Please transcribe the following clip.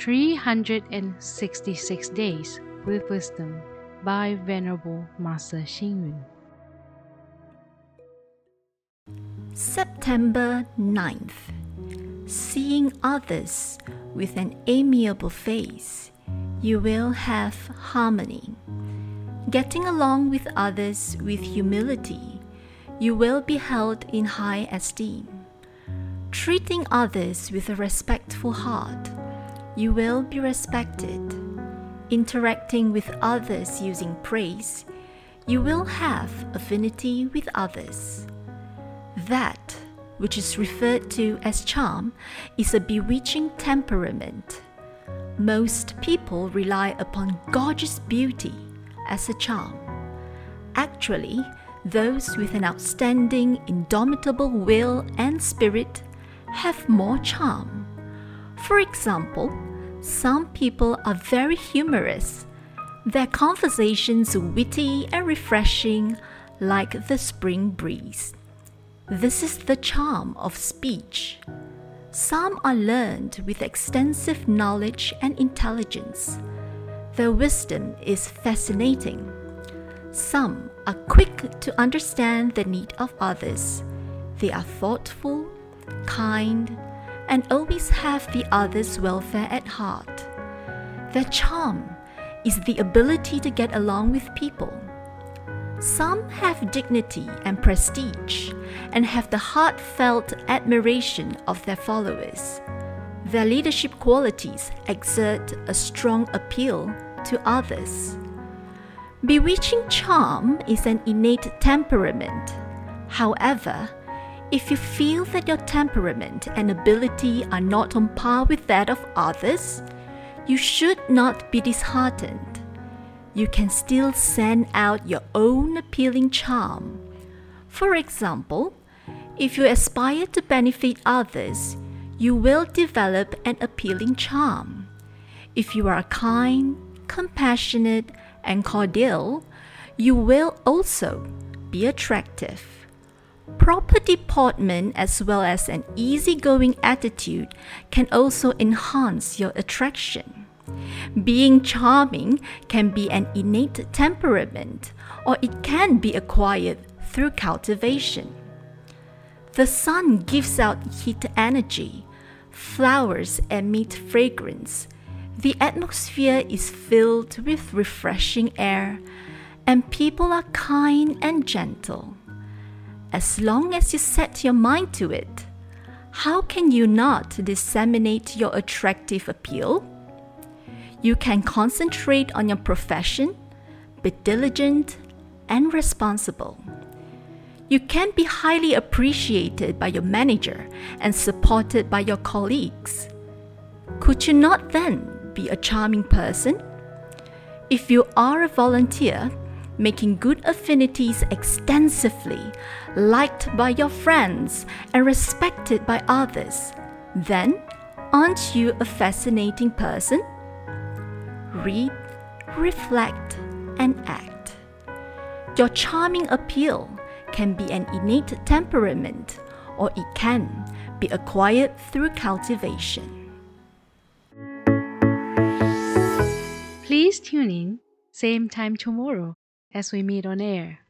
366 Days with Wisdom by Venerable Master Hsing Yun. September 9th. Seeing others with an amiable face, you will have harmony. Getting along with others with humility, you will be held in high esteem. Treating others with a respectful heart, you will be respected. Interacting with others using praise, you will have affinity with others. That which is referred to as charm is a bewitching temperament. Most people rely upon gorgeous beauty as a charm. Actually, those with an outstanding, indomitable will and spirit have more charm. For example, some people are very humorous, their conversations witty and refreshing like the spring breeze. This is the charm of speech. Some are learned with extensive knowledge and intelligence. Their wisdom is fascinating. Some are quick to understand the need of others. They are thoughtful, kind, and always have the other's welfare at heart. Their charm is the ability to get along with people some have dignity and prestige and have the heartfelt admiration of their followers. Their leadership qualities exert a strong appeal to others. Bewitching charm is an innate temperament. However, if you feel that your temperament and ability are not on par with that of others, you should not be disheartened you can still send out your own appealing charm. For example, if you aspire to benefit others, you will develop an appealing charm. If you are kind, compassionate, and cordial, you will also be attractive. Proper deportment as well as an easygoing attitude can also enhance your attraction. Being charming can be an innate temperament, or it can be acquired through cultivation. The sun gives out heat energy, flowers emit fragrance, the atmosphere is filled with refreshing air, and people are kind and gentle. As long as you set your mind to it, how can you not disseminate your attractive appeal? You can concentrate on your profession, be diligent and responsible. You can be highly appreciated by your manager and supported by your colleagues. Could you not then be a charming person? If you are a volunteer, making good affinities extensively, liked by your friends, and respected by others, then aren't you a fascinating person? read, reflect, and act. Your charming appeal can be an innate temperament or it can be acquired through cultivation. Please tune in, same time tomorrow as we meet on air.